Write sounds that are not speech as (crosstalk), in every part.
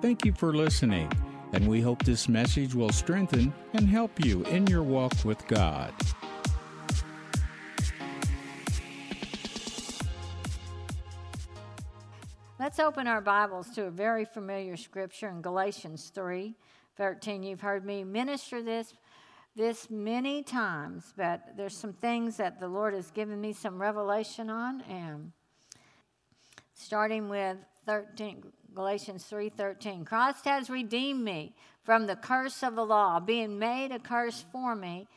Thank you for listening, and we hope this message will strengthen and help you in your walk with God. Let's open our Bibles to a very familiar scripture in Galatians 3 13. You've heard me minister this this many times, but there's some things that the Lord has given me some revelation on and starting with 13 Galatians 3:13 Christ has redeemed me from the curse of the law being made a curse for me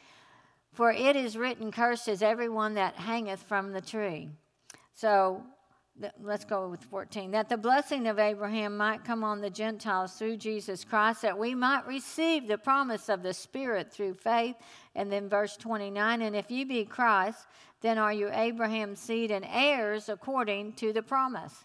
for it is written cursed is everyone that hangeth from the tree so let's go with 14 that the blessing of Abraham might come on the Gentiles through Jesus Christ that we might receive the promise of the spirit through faith. And then verse 29 and if you be Christ then are you Abraham's seed and heirs according to the promise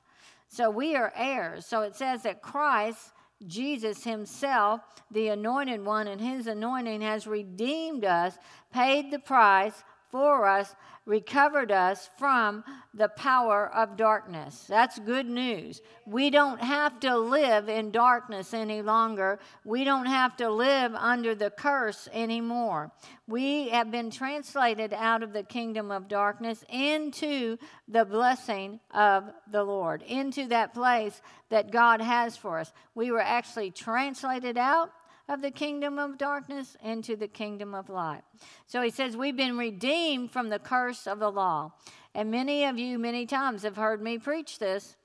so we are heirs. So it says that Christ Jesus himself the anointed one and his anointing has redeemed us paid the price for us recovered us from the power of darkness. That's good news. We don't have to live in darkness any longer. We don't have to live under the curse anymore. We have been translated out of the kingdom of darkness into the blessing of the Lord, into that place that God has for us. We were actually translated out of the kingdom of darkness into the kingdom of light. So he says, We've been redeemed from the curse of the law. And many of you, many times, have heard me preach this,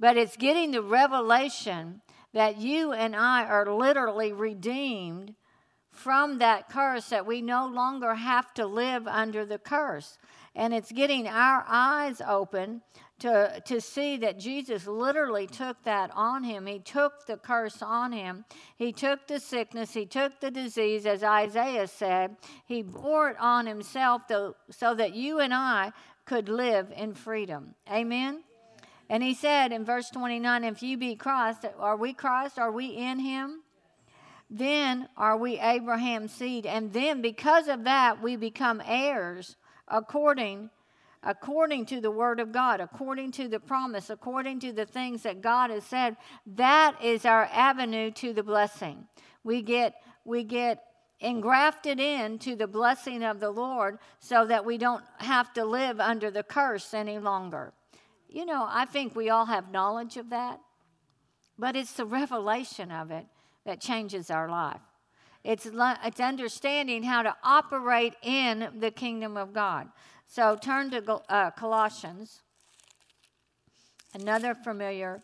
but it's getting the revelation that you and I are literally redeemed from that curse, that we no longer have to live under the curse. And it's getting our eyes open to, to see that Jesus literally took that on him. He took the curse on him. He took the sickness. He took the disease, as Isaiah said. He bore it on himself to, so that you and I could live in freedom. Amen? And he said in verse 29 if you be Christ, are we Christ? Are we in him? Then are we Abraham's seed. And then because of that, we become heirs according according to the word of God, according to the promise, according to the things that God has said, that is our avenue to the blessing. We get we get engrafted into the blessing of the Lord so that we don't have to live under the curse any longer. You know, I think we all have knowledge of that, but it's the revelation of it that changes our life. It's, it's understanding how to operate in the kingdom of God. So turn to uh, Colossians, another familiar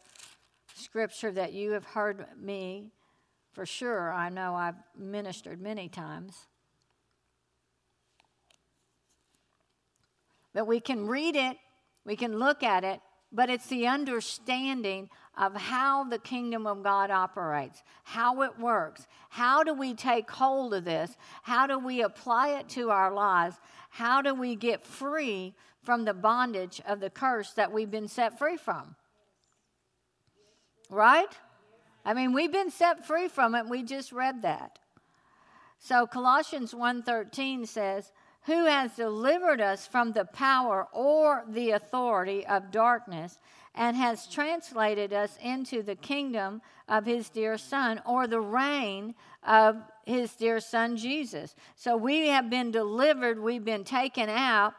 scripture that you have heard me for sure. I know I've ministered many times. But we can read it, we can look at it, but it's the understanding of how the kingdom of God operates, how it works. How do we take hold of this? How do we apply it to our lives? How do we get free from the bondage of the curse that we've been set free from? Right? I mean, we've been set free from it. We just read that. So Colossians 1:13 says, "Who has delivered us from the power or the authority of darkness and has translated us into the kingdom of his dear son or the reign of his dear son Jesus. So we have been delivered, we've been taken out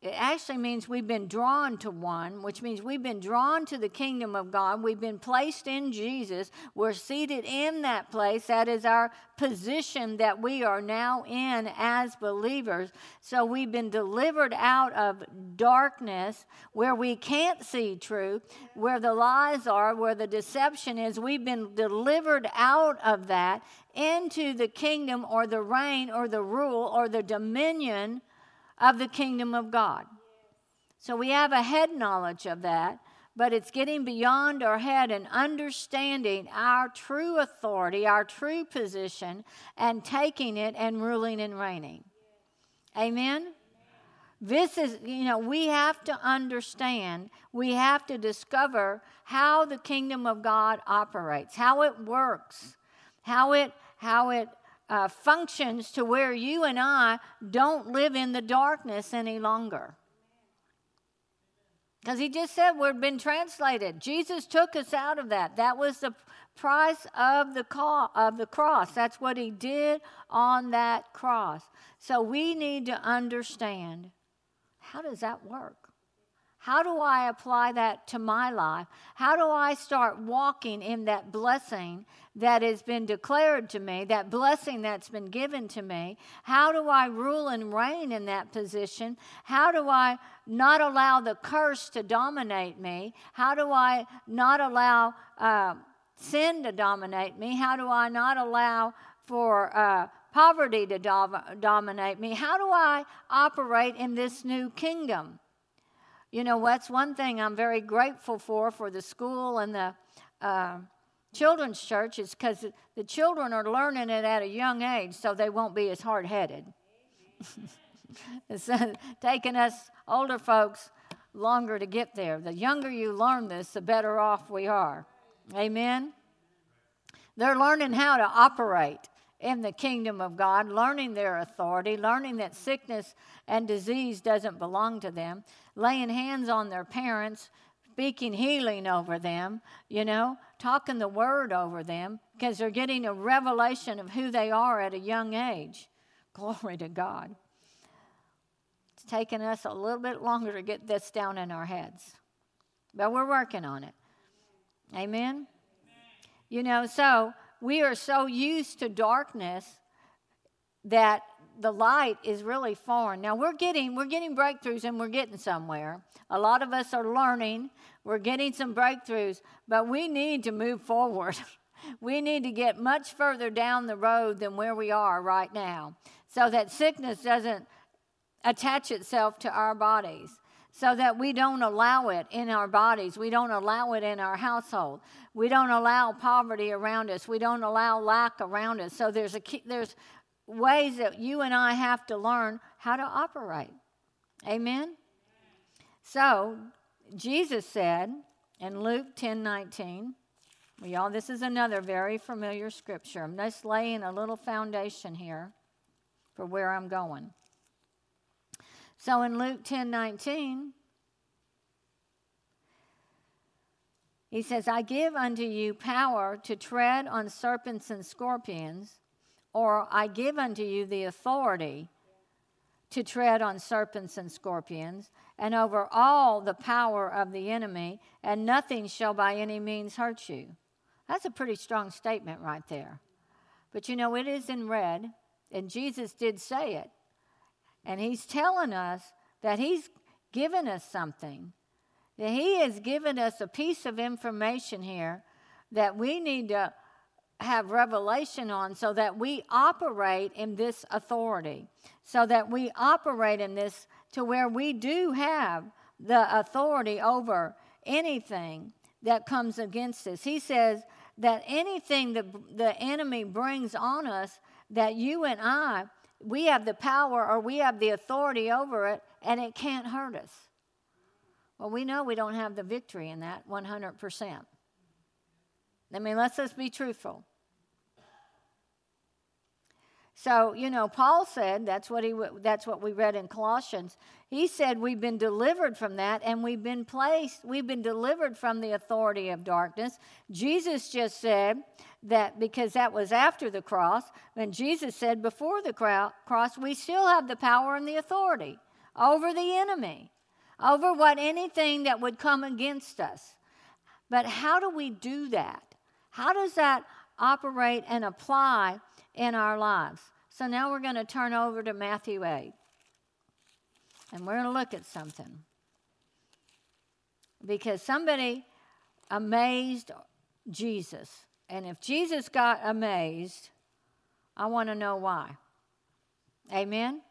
it actually means we've been drawn to one, which means we've been drawn to the kingdom of God. We've been placed in Jesus. We're seated in that place. That is our position that we are now in as believers. So we've been delivered out of darkness where we can't see truth, where the lies are, where the deception is. We've been delivered out of that into the kingdom or the reign or the rule or the dominion of the kingdom of God. So we have a head knowledge of that, but it's getting beyond our head and understanding our true authority, our true position, and taking it and ruling and reigning. Amen? This is, you know, we have to understand, we have to discover how the kingdom of God operates, how it works, how it, how it uh, functions to where you and I don't live in the darkness any longer. Because he just said we've been translated. Jesus took us out of that. That was the price of the, of the cross. That's what he did on that cross. So we need to understand how does that work? How do I apply that to my life? How do I start walking in that blessing that has been declared to me, that blessing that's been given to me? How do I rule and reign in that position? How do I not allow the curse to dominate me? How do I not allow uh, sin to dominate me? How do I not allow for uh, poverty to do- dominate me? How do I operate in this new kingdom? You know, that's one thing I'm very grateful for for the school and the uh, children's church is because the children are learning it at a young age, so they won't be as hard headed. (laughs) it's uh, taking us older folks longer to get there. The younger you learn this, the better off we are. Amen. They're learning how to operate in the kingdom of God, learning their authority, learning that sickness and disease doesn't belong to them, laying hands on their parents, speaking healing over them, you know, talking the word over them, because they're getting a revelation of who they are at a young age. Glory to God. It's taken us a little bit longer to get this down in our heads, but we're working on it. Amen? You know, so we are so used to darkness that the light is really foreign. Now we're getting we're getting breakthroughs and we're getting somewhere. A lot of us are learning. We're getting some breakthroughs, but we need to move forward. (laughs) we need to get much further down the road than where we are right now so that sickness doesn't attach itself to our bodies so that we don't allow it in our bodies. We don't allow it in our household. We don't allow poverty around us. We don't allow lack around us. So there's a there's ways that you and I have to learn how to operate. Amen. So Jesus said in Luke 10 19, well, y'all, this is another very familiar scripture. I'm just laying a little foundation here for where I'm going. So in Luke 10 19, he says, I give unto you power to tread on serpents and scorpions, or I give unto you the authority to tread on serpents and scorpions, and over all the power of the enemy, and nothing shall by any means hurt you. That's a pretty strong statement right there. But you know, it is in red, and Jesus did say it. And he's telling us that he's given us something. That he has given us a piece of information here that we need to have revelation on so that we operate in this authority, so that we operate in this to where we do have the authority over anything that comes against us. He says that anything that the enemy brings on us, that you and I we have the power or we have the authority over it and it can't hurt us. Well, we know we don't have the victory in that 100%. I mean, let's just be truthful. So, you know, Paul said, that's what, he, that's what we read in Colossians. He said we've been delivered from that and we've been placed, we've been delivered from the authority of darkness. Jesus just said that because that was after the cross, and Jesus said before the cross, we still have the power and the authority over the enemy, over what anything that would come against us. But how do we do that? How does that operate and apply in our lives. So now we're going to turn over to Matthew 8. And we're going to look at something. Because somebody amazed Jesus. And if Jesus got amazed, I want to know why. Amen?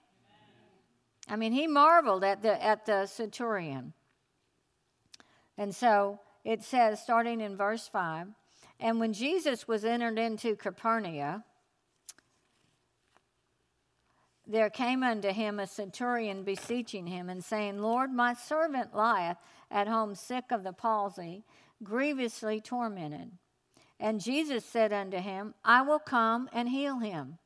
I mean, he marveled at the, at the centurion. And so it says, starting in verse 5 And when Jesus was entered into Capernaum, there came unto him a centurion beseeching him and saying, Lord, my servant lieth at home sick of the palsy, grievously tormented. And Jesus said unto him, I will come and heal him.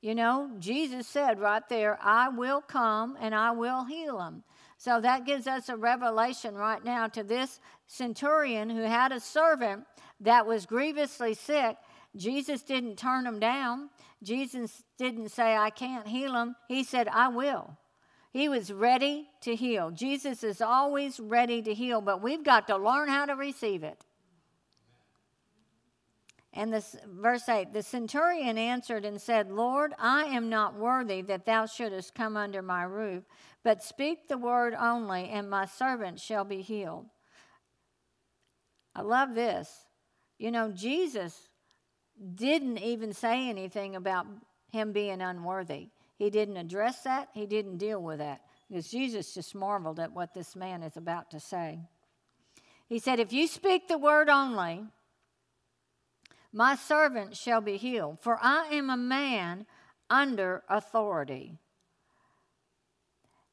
You know, Jesus said right there, I will come and I will heal him. So that gives us a revelation right now to this centurion who had a servant that was grievously sick. Jesus didn't turn him down. Jesus didn't say, I can't heal him. He said, I will. He was ready to heal. Jesus is always ready to heal, but we've got to learn how to receive it. And this verse 8 the centurion answered and said, Lord, I am not worthy that thou shouldest come under my roof, but speak the word only, and my servant shall be healed. I love this. You know, Jesus didn't even say anything about him being unworthy. He didn't address that, he didn't deal with that, because Jesus just marveled at what this man is about to say. He said, If you speak the word only, my servant shall be healed, for I am a man under authority,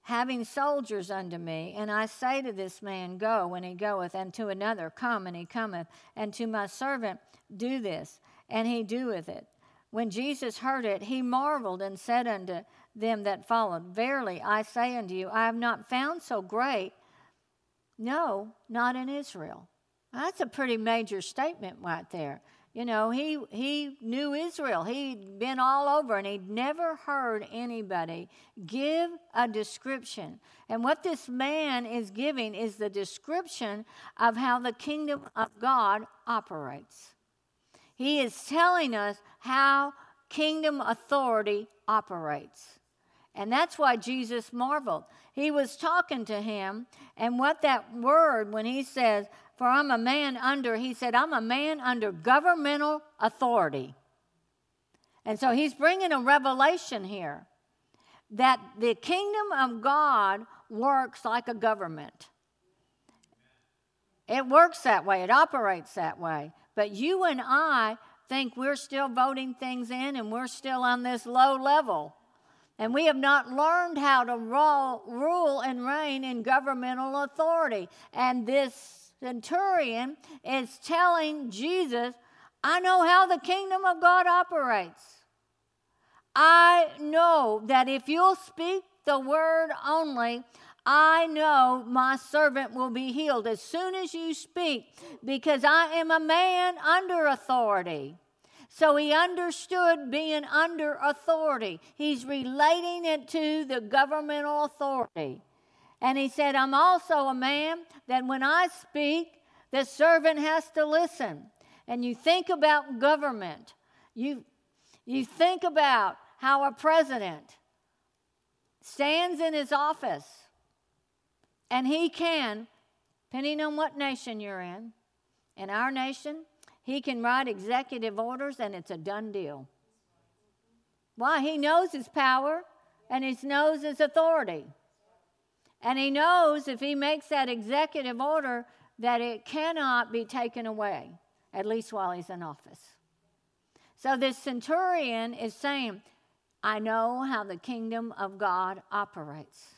having soldiers under me. And I say to this man, Go, and he goeth, and to another, Come, and he cometh, and to my servant, Do this, and he doeth it. When Jesus heard it, he marveled and said unto them that followed, Verily I say unto you, I have not found so great, no, not in Israel. That's a pretty major statement right there. You know, he, he knew Israel. He'd been all over and he'd never heard anybody give a description. And what this man is giving is the description of how the kingdom of God operates. He is telling us how kingdom authority operates. And that's why Jesus marveled. He was talking to him, and what that word, when he says, for I'm a man under, he said, I'm a man under governmental authority. And so he's bringing a revelation here that the kingdom of God works like a government. It works that way, it operates that way. But you and I think we're still voting things in and we're still on this low level. And we have not learned how to rule and reign in governmental authority. And this centurion is telling Jesus, I know how the kingdom of God operates. I know that if you'll speak the word only, I know my servant will be healed as soon as you speak, because I am a man under authority. So he understood being under authority. He's relating it to the governmental authority. And he said, I'm also a man that when I speak, the servant has to listen. And you think about government, you, you think about how a president stands in his office and he can, depending on what nation you're in, in our nation, he can write executive orders and it's a done deal. Why? He knows his power and he knows his authority. And he knows if he makes that executive order that it cannot be taken away, at least while he's in office. So this centurion is saying, I know how the kingdom of God operates.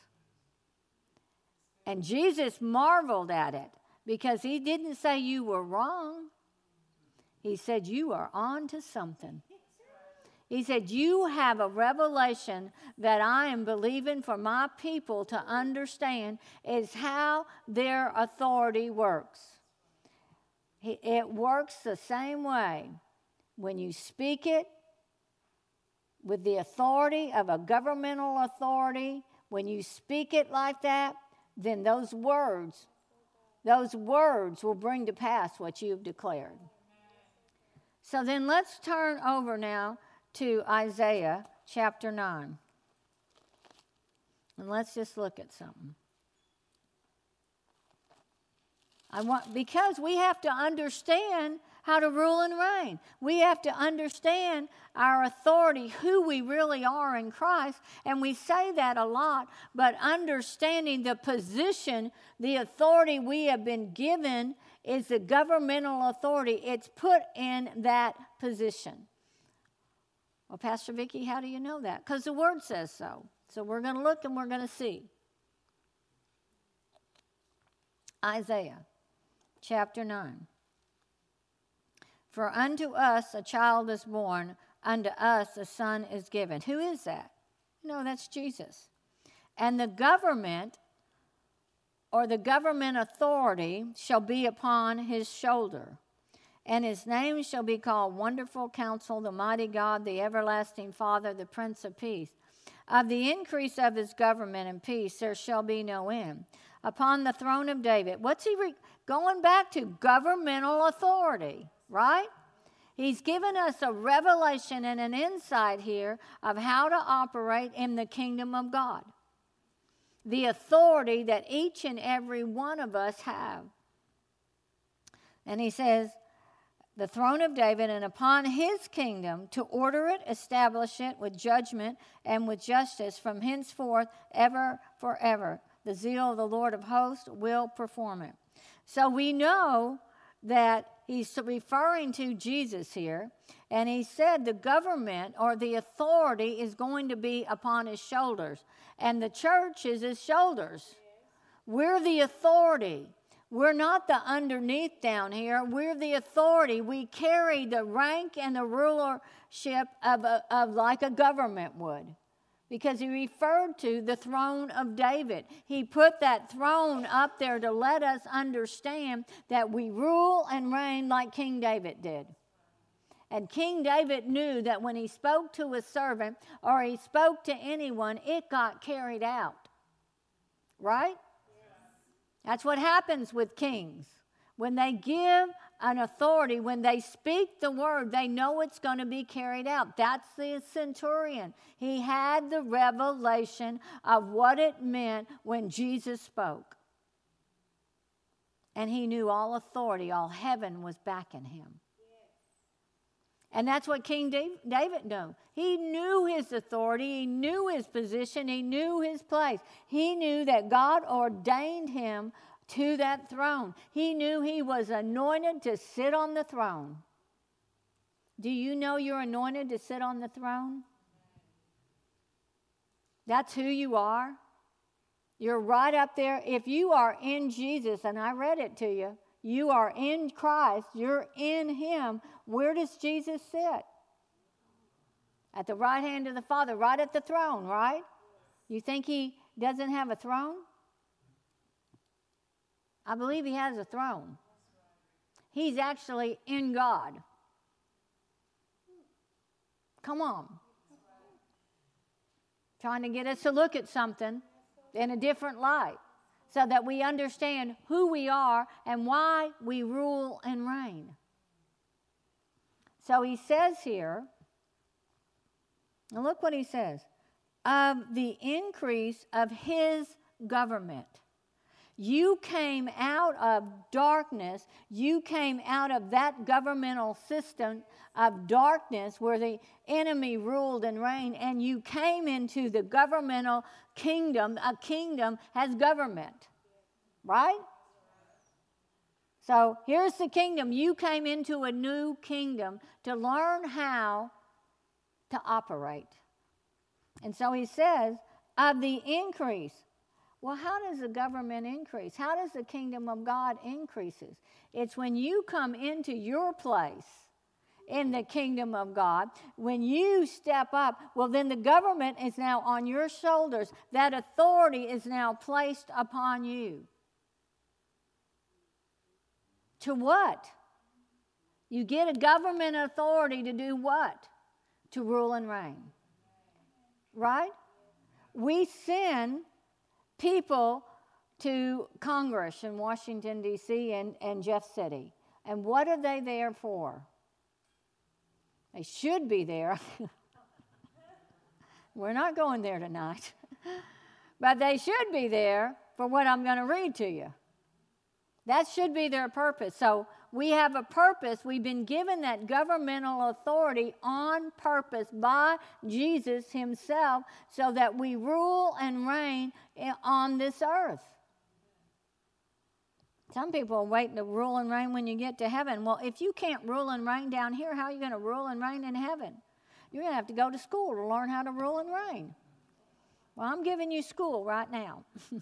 And Jesus marveled at it because he didn't say you were wrong. He said you are on to something. He said, You have a revelation that I am believing for my people to understand is how their authority works. It works the same way. When you speak it with the authority of a governmental authority, when you speak it like that, then those words, those words will bring to pass what you've declared. So then let's turn over now to Isaiah chapter 9. And let's just look at something. I want because we have to understand how to rule and reign. We have to understand our authority, who we really are in Christ, and we say that a lot, but understanding the position, the authority we have been given is the governmental authority. It's put in that position. Well, Pastor Vicki, how do you know that? Because the word says so. So we're going to look and we're going to see. Isaiah chapter 9. For unto us a child is born, unto us a son is given. Who is that? No, that's Jesus. And the government or the government authority shall be upon his shoulder. And his name shall be called Wonderful Counsel, the Mighty God, the Everlasting Father, the Prince of Peace. Of the increase of his government and peace there shall be no end. Upon the throne of David. What's he re- going back to? Governmental authority, right? He's given us a revelation and an insight here of how to operate in the kingdom of God. The authority that each and every one of us have. And he says, the throne of David and upon his kingdom to order it, establish it with judgment and with justice from henceforth, ever forever. The zeal of the Lord of hosts will perform it. So we know that he's referring to Jesus here, and he said the government or the authority is going to be upon his shoulders, and the church is his shoulders. We're the authority. We're not the underneath down here. We're the authority. We carry the rank and the rulership of, a, of like a government would. Because he referred to the throne of David. He put that throne up there to let us understand that we rule and reign like King David did. And King David knew that when he spoke to a servant or he spoke to anyone, it got carried out. Right? That's what happens with kings. When they give an authority, when they speak the word, they know it's going to be carried out. That's the centurion. He had the revelation of what it meant when Jesus spoke. And he knew all authority, all heaven was backing him. And that's what King David knew. He knew his authority, he knew his position, he knew his place. He knew that God ordained him to that throne. He knew he was anointed to sit on the throne. Do you know you're anointed to sit on the throne? That's who you are. You're right up there. If you are in Jesus, and I read it to you, you are in Christ, you're in Him. Where does Jesus sit? At the right hand of the Father, right at the throne, right? You think He doesn't have a throne? I believe He has a throne. He's actually in God. Come on. Trying to get us to look at something in a different light so that we understand who we are and why we rule and reign. So he says here, and look what he says of the increase of his government. You came out of darkness. You came out of that governmental system of darkness where the enemy ruled and reigned, and you came into the governmental kingdom. A kingdom has government, right? So here's the kingdom. You came into a new kingdom to learn how to operate. And so he says, of the increase well, how does the government increase? How does the kingdom of God increases? It's when you come into your place in the kingdom of God, when you step up, well, then the government is now on your shoulders. That authority is now placed upon you. To what? You get a government authority to do what? To rule and reign. Right? We sin people to Congress in Washington, D.C. And, and Jeff City. And what are they there for? They should be there. (laughs) We're not going there tonight. (laughs) but they should be there for what I'm going to read to you. That should be their purpose. So we have a purpose. We've been given that governmental authority on purpose by Jesus Himself so that we rule and reign on this earth. Some people are waiting to rule and reign when you get to heaven. Well, if you can't rule and reign down here, how are you going to rule and reign in heaven? You're going to have to go to school to learn how to rule and reign. Well, I'm giving you school right now. (laughs)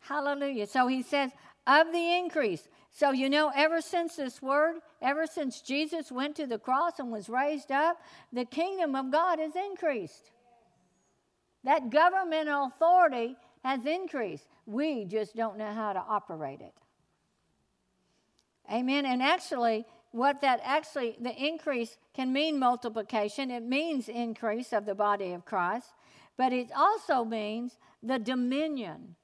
Hallelujah. So he says, of the increase. So, you know, ever since this word, ever since Jesus went to the cross and was raised up, the kingdom of God has increased. That governmental authority has increased. We just don't know how to operate it. Amen. And actually, what that actually, the increase can mean multiplication, it means increase of the body of Christ, but it also means the dominion.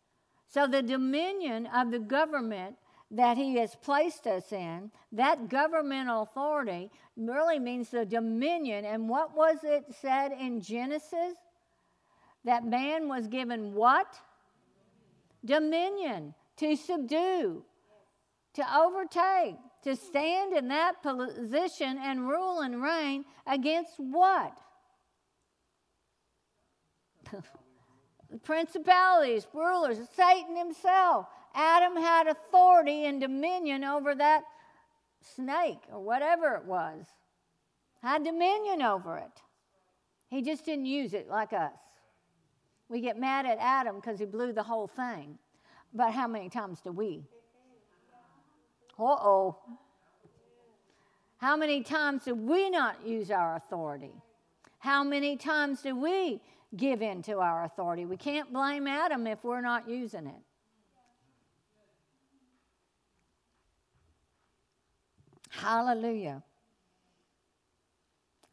So, the dominion of the government that he has placed us in, that governmental authority really means the dominion. And what was it said in Genesis? That man was given what? Dominion to subdue, to overtake, to stand in that position and rule and reign against what? (laughs) Principalities, rulers, Satan himself. Adam had authority and dominion over that snake or whatever it was, had dominion over it. He just didn't use it like us. We get mad at Adam because he blew the whole thing. But how many times do we? Uh oh. How many times do we not use our authority? How many times do we give in to our authority? We can't blame Adam if we're not using it. Hallelujah.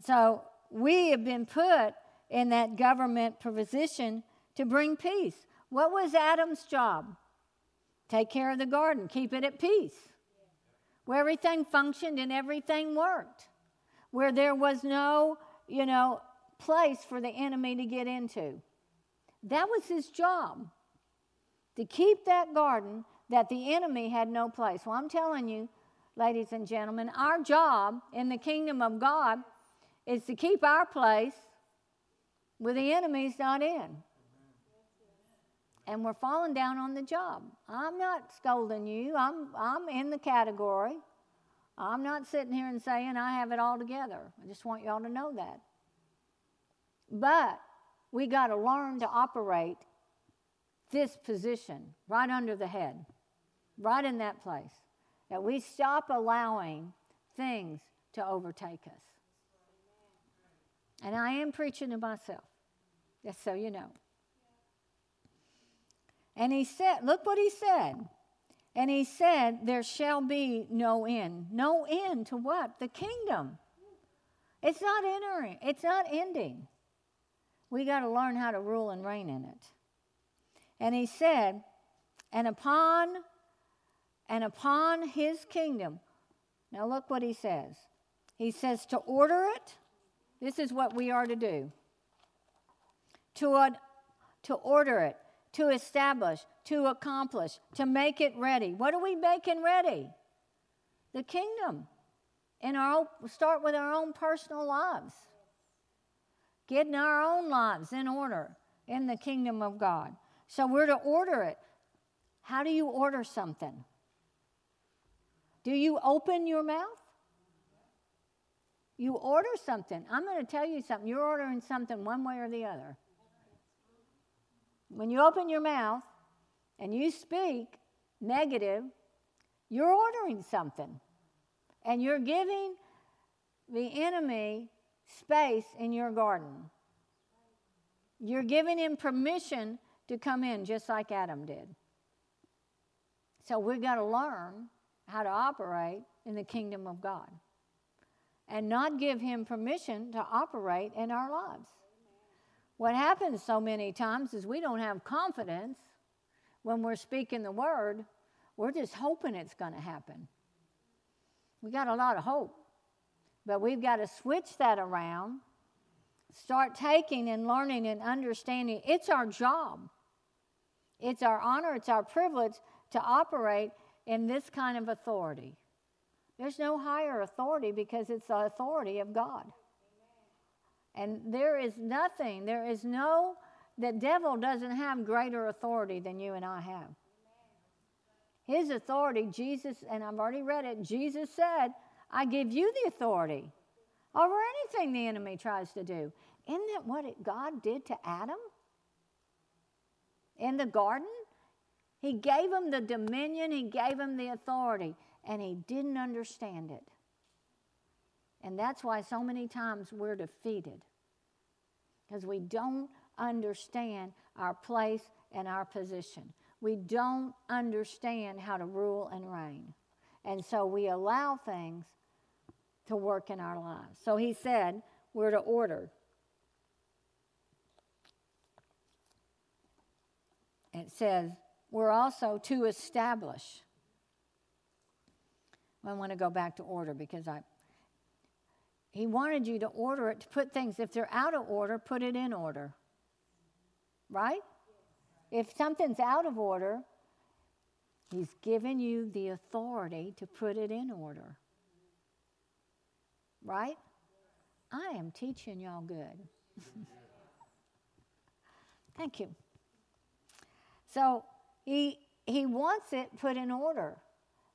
So we have been put in that government position to bring peace. What was Adam's job? Take care of the garden, keep it at peace, where everything functioned and everything worked, where there was no, you know, place for the enemy to get into. That was his job to keep that garden that the enemy had no place. Well, I'm telling you, ladies and gentlemen, our job in the kingdom of God is to keep our place where the enemy's not in. And we're falling down on the job. I'm not scolding you, I'm, I'm in the category. I'm not sitting here and saying I have it all together. I just want y'all to know that. But we got to learn to operate this position right under the head, right in that place that we stop allowing things to overtake us. And I am preaching to myself, just so you know. And he said, look what he said. And he said, There shall be no end. No end to what? The kingdom. It's not entering, it's not ending. We got to learn how to rule and reign in it. And he said, And upon and upon his kingdom. Now, look what he says. He says to order it. This is what we are to do to, to order it, to establish, to accomplish, to make it ready. What are we making ready? The kingdom. In our own, start with our own personal lives. Getting our own lives in order in the kingdom of God. So we're to order it. How do you order something? Do you open your mouth? You order something. I'm going to tell you something. You're ordering something one way or the other. When you open your mouth and you speak negative, you're ordering something. And you're giving the enemy space in your garden. You're giving him permission to come in just like Adam did. So we've got to learn how to operate in the kingdom of God and not give Him permission to operate in our lives. What happens so many times is we don't have confidence when we're speaking the word, we're just hoping it's going to happen. We got a lot of hope, but we've got to switch that around, start taking and learning and understanding. It's our job, it's our honor, it's our privilege to operate in this kind of authority. There's no higher authority because it's the authority of God. And there is nothing, there is no, the devil doesn't have greater authority than you and I have. His authority, Jesus, and I've already read it, Jesus said, I give you the authority over anything the enemy tries to do. Isn't that what it, God did to Adam in the garden? He gave him the dominion, he gave him the authority, and he didn't understand it. And that's why so many times we're defeated, because we don't understand our place and our position. We don't understand how to rule and reign. And so we allow things to work in our lives. So he said, we're to order. It says, we're also to establish. I want to go back to order because I he wanted you to order it to put things if they're out of order, put it in order. Right? If something's out of order, he's given you the authority to put it in order. Right? I am teaching y'all good. (laughs) Thank you. So he, he wants it put in order.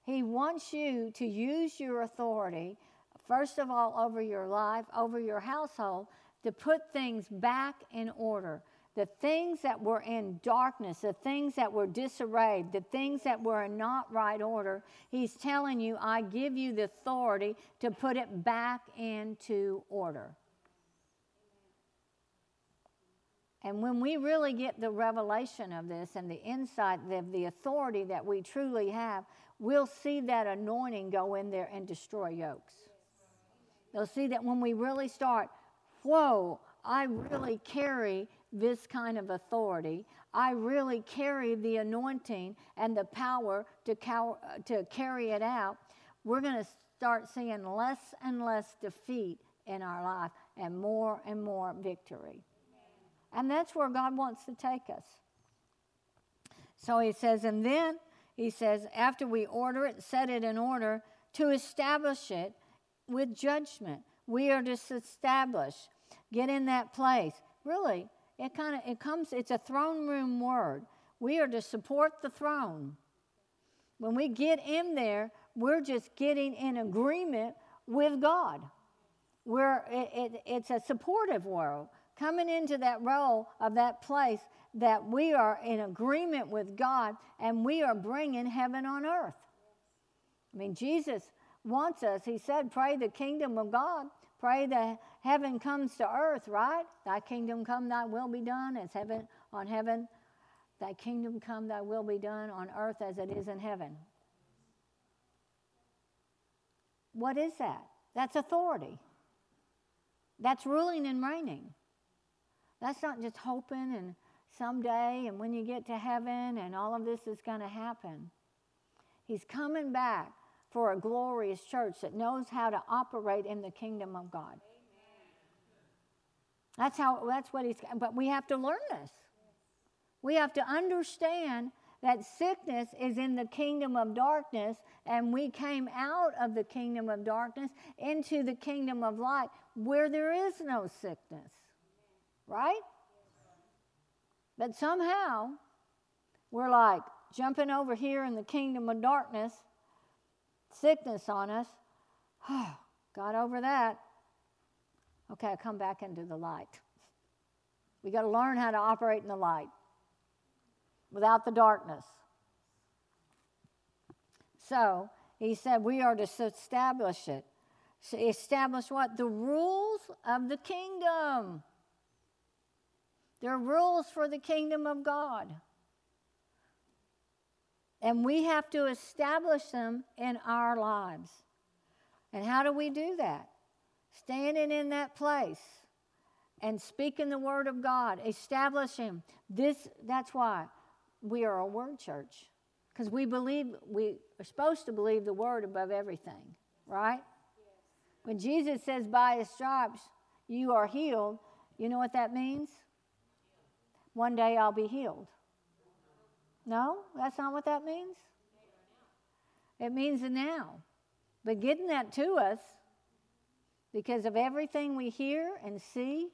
He wants you to use your authority, first of all, over your life, over your household, to put things back in order. The things that were in darkness, the things that were disarrayed, the things that were in not right order, he's telling you, I give you the authority to put it back into order. And when we really get the revelation of this and the insight of the authority that we truly have, we'll see that anointing go in there and destroy yokes. They'll see that when we really start, whoa, I really carry this kind of authority. I really carry the anointing and the power to, cow- to carry it out. We're going to start seeing less and less defeat in our life and more and more victory. And that's where God wants to take us. So he says, and then he says, after we order it, set it in order, to establish it with judgment. We are to establish, get in that place. Really, it kind of it comes, it's a throne room word. We are to support the throne. When we get in there, we're just getting in agreement with God. We're, it, it, it's a supportive world coming into that role of that place that we are in agreement with God and we are bringing heaven on earth. I mean, Jesus wants us, he said, pray the kingdom of God, pray that heaven comes to earth, right? Thy kingdom come, thy will be done as heaven on heaven. Thy kingdom come, thy will be done on earth as it is in heaven. What is that? That's authority. That's ruling and reigning. That's not just hoping and someday and when you get to heaven and all of this is going to happen. He's coming back for a glorious church that knows how to operate in the kingdom of God. Amen. That's how that's what he's but we have to learn this. We have to understand that sickness is in the kingdom of darkness and we came out of the kingdom of darkness into the kingdom of light where there is no sickness right? But somehow we're like jumping over here in the kingdom of darkness, sickness on us. (sighs) Got over that. Okay, I come back into the light. We got to learn how to operate in the light without the darkness. So he said, We are to establish it. So Establish what? The rules of the kingdom. They're rules for the kingdom of God. And we have to establish them in our lives. And how do we do that? Standing in that place and speaking the word of God, establishing this. That's why we are a word church. Because we believe, we are supposed to believe the word above everything, right? When Jesus says, by his stripes you are healed, you know what that means? One day I'll be healed. No, that's not what that means. It means the now. But getting that to us, because of everything we hear and see,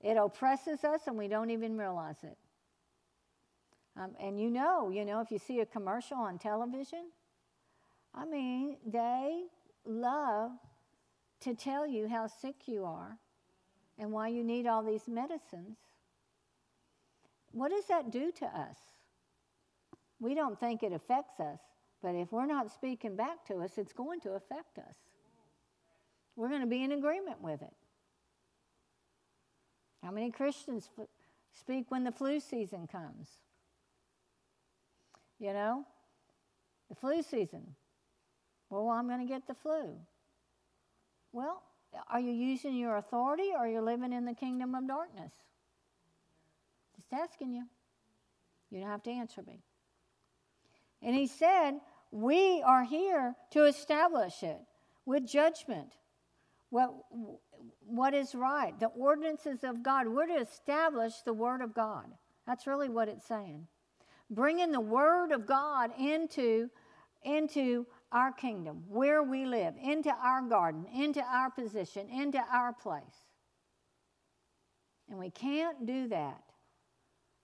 it oppresses us and we don't even realize it. Um, and you know, you know, if you see a commercial on television, I mean, they love to tell you how sick you are and why you need all these medicines. What does that do to us? We don't think it affects us, but if we're not speaking back to us, it's going to affect us. We're going to be in agreement with it. How many Christians Speak when the flu season comes. You know, the flu season. Well, I'm going to get the flu. Well, are you using your authority or are you living in the kingdom of darkness? Just asking you. You don't have to answer me. And he said, We are here to establish it with judgment. What, what is right, the ordinances of God. We're to establish the Word of God. That's really what it's saying. Bringing the Word of God into, into our kingdom, where we live, into our garden, into our position, into our place. And we can't do that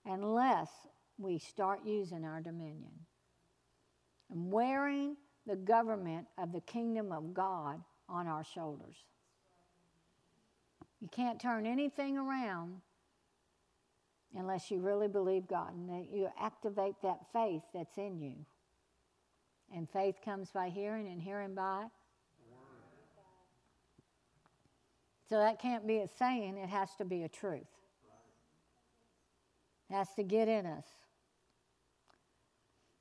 unless we start using our dominion and wearing the government of the kingdom of God on our shoulders. You can't turn anything around unless you really believe God and that you activate that faith that's in you. And faith comes by hearing, and hearing by. So that can't be a saying, it has to be a truth. Has to get in us.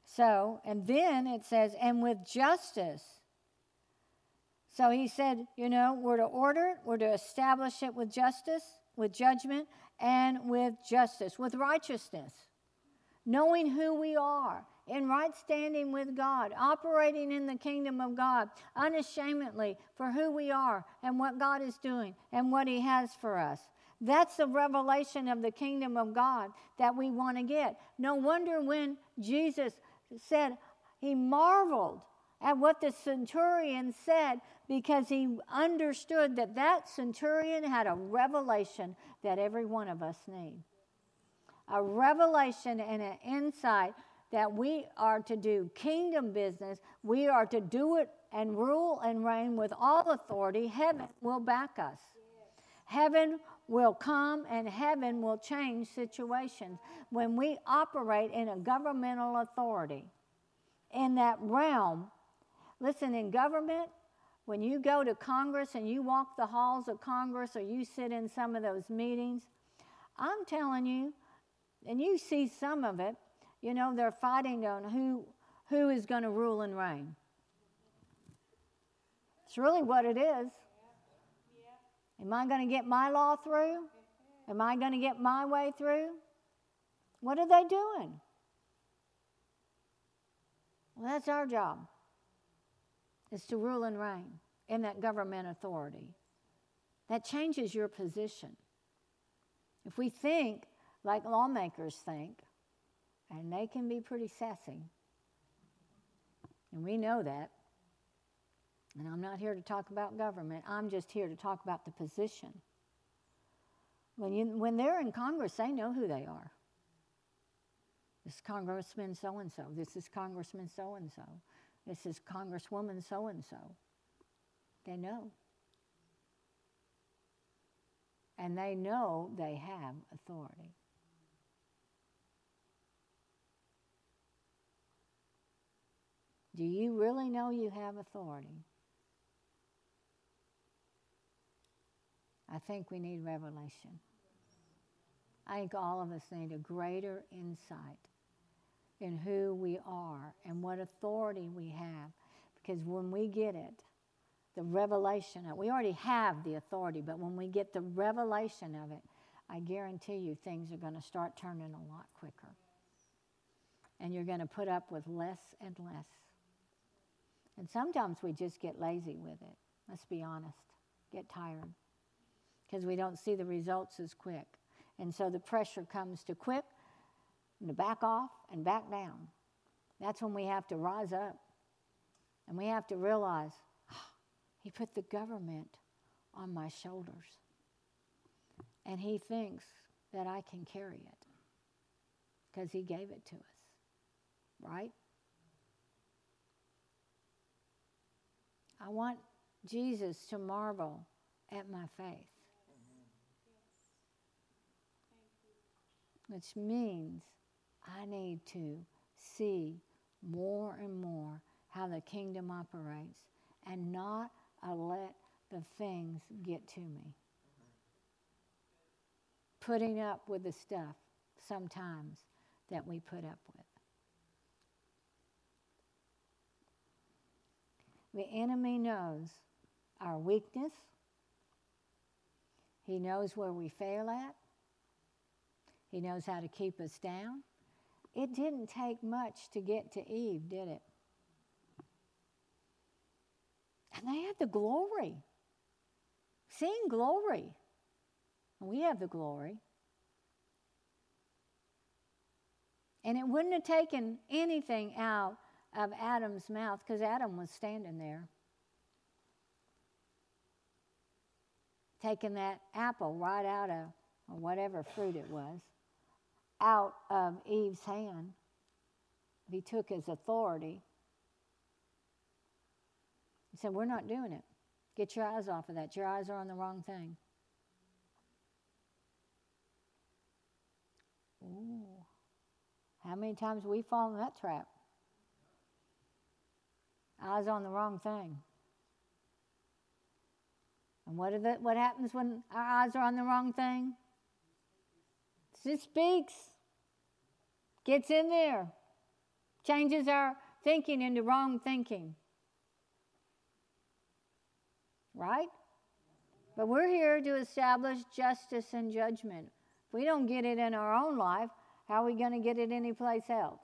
So, and then it says, and with justice. So he said, you know, we're to order it, we're to establish it with justice, with judgment, and with justice, with righteousness. Knowing who we are, in right standing with God, operating in the kingdom of God unashamedly for who we are and what God is doing and what He has for us. That's the revelation of the kingdom of God that we want to get. No wonder when Jesus said, He marveled at what the centurion said because he understood that that centurion had a revelation that every one of us need. A revelation and an insight that we are to do kingdom business. We are to do it and rule and reign with all authority. Heaven will back us. Heaven will come and heaven will change situations when we operate in a governmental authority. In that realm, listen, in government, when you go to Congress and you walk the halls of Congress or you sit in some of those meetings, I'm telling you, and you see some of it, you know, they're fighting on who, who is going to rule and reign. It's really what it is. Am I going to get my law through? Am I going to get my way through? What are they doing? Well, that's our job, is to rule and reign in that government authority. That changes your position. If we think like lawmakers think, and they can be pretty sassy. And we know that. And I'm not here to talk about government, I'm just here to talk about the position. When, you, when they're in Congress, they know who they are. This is Congressman so and so. This is Congressman so and so. This is Congresswoman so and so. They know. And they know they have authority. Do you really know you have authority? I think we need revelation. I think all of us need a greater insight in who we are and what authority we have. Because when we get it, the revelation of we already have the authority, but when we get the revelation of it, I guarantee you things are going to start turning a lot quicker. And you're going to put up with less and less. And sometimes we just get lazy with it. Let's be honest. Get tired. Because we don't see the results as quick. And so the pressure comes to quit and to back off and back down. That's when we have to rise up. And we have to realize oh, he put the government on my shoulders. And he thinks that I can carry it because he gave it to us. Right? I want Jesus to marvel at my faith. Which means I need to see more and more how the kingdom operates and not uh, let the things get to me. putting up with the stuff sometimes that we put up with. The enemy knows our weakness. He knows where we fail at. He knows how to keep us down. It didn't take much to get to Eve, did it? And they had the glory. Seeing glory. We have the glory. And it wouldn't have taken anything out of Adam's mouth because Adam was standing there. Taking that apple right out of, whatever fruit it was, out of Eve's hand. He took his authority. He said, We're not doing it. Get your eyes off of that. Your eyes are on the wrong thing. Ooh. How many times we fall in that trap? Eyes on the wrong thing. And what, the, what happens when our eyes are on the wrong thing? It speaks, gets in there, changes our thinking into wrong thinking. Right? But we're here to establish justice and judgment. If we don't get it in our own life, how are we going to get it anyplace else?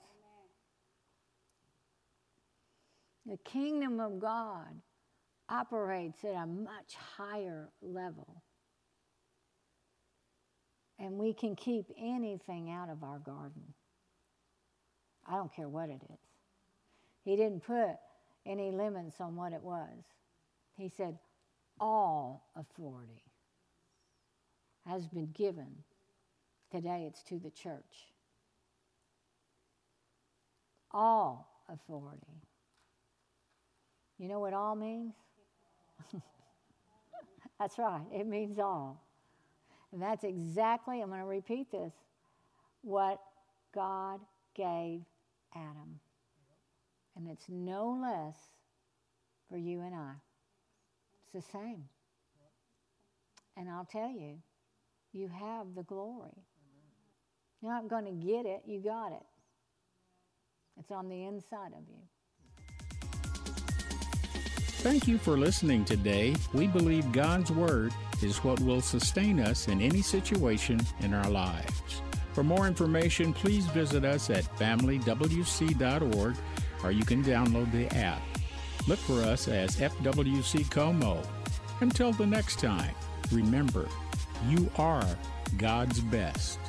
The kingdom of God operates at a much higher level. And we can keep anything out of our garden. I don't care what it is. He didn't put any limits on what it was. He said, All authority has been given. Today it's to the church. All authority. You know what all means? (laughs) that's right, it means all. And that's exactly, I'm going to repeat this, what God gave Adam. And it's no less for you and I. It's the same. And I'll tell you, you have the glory. You're not going to get it, you got it. It's on the inside of you. Thank you for listening today. We believe God's Word is what will sustain us in any situation in our lives. For more information, please visit us at familywc.org or you can download the app. Look for us as FWC Como. Until the next time, remember, you are God's best.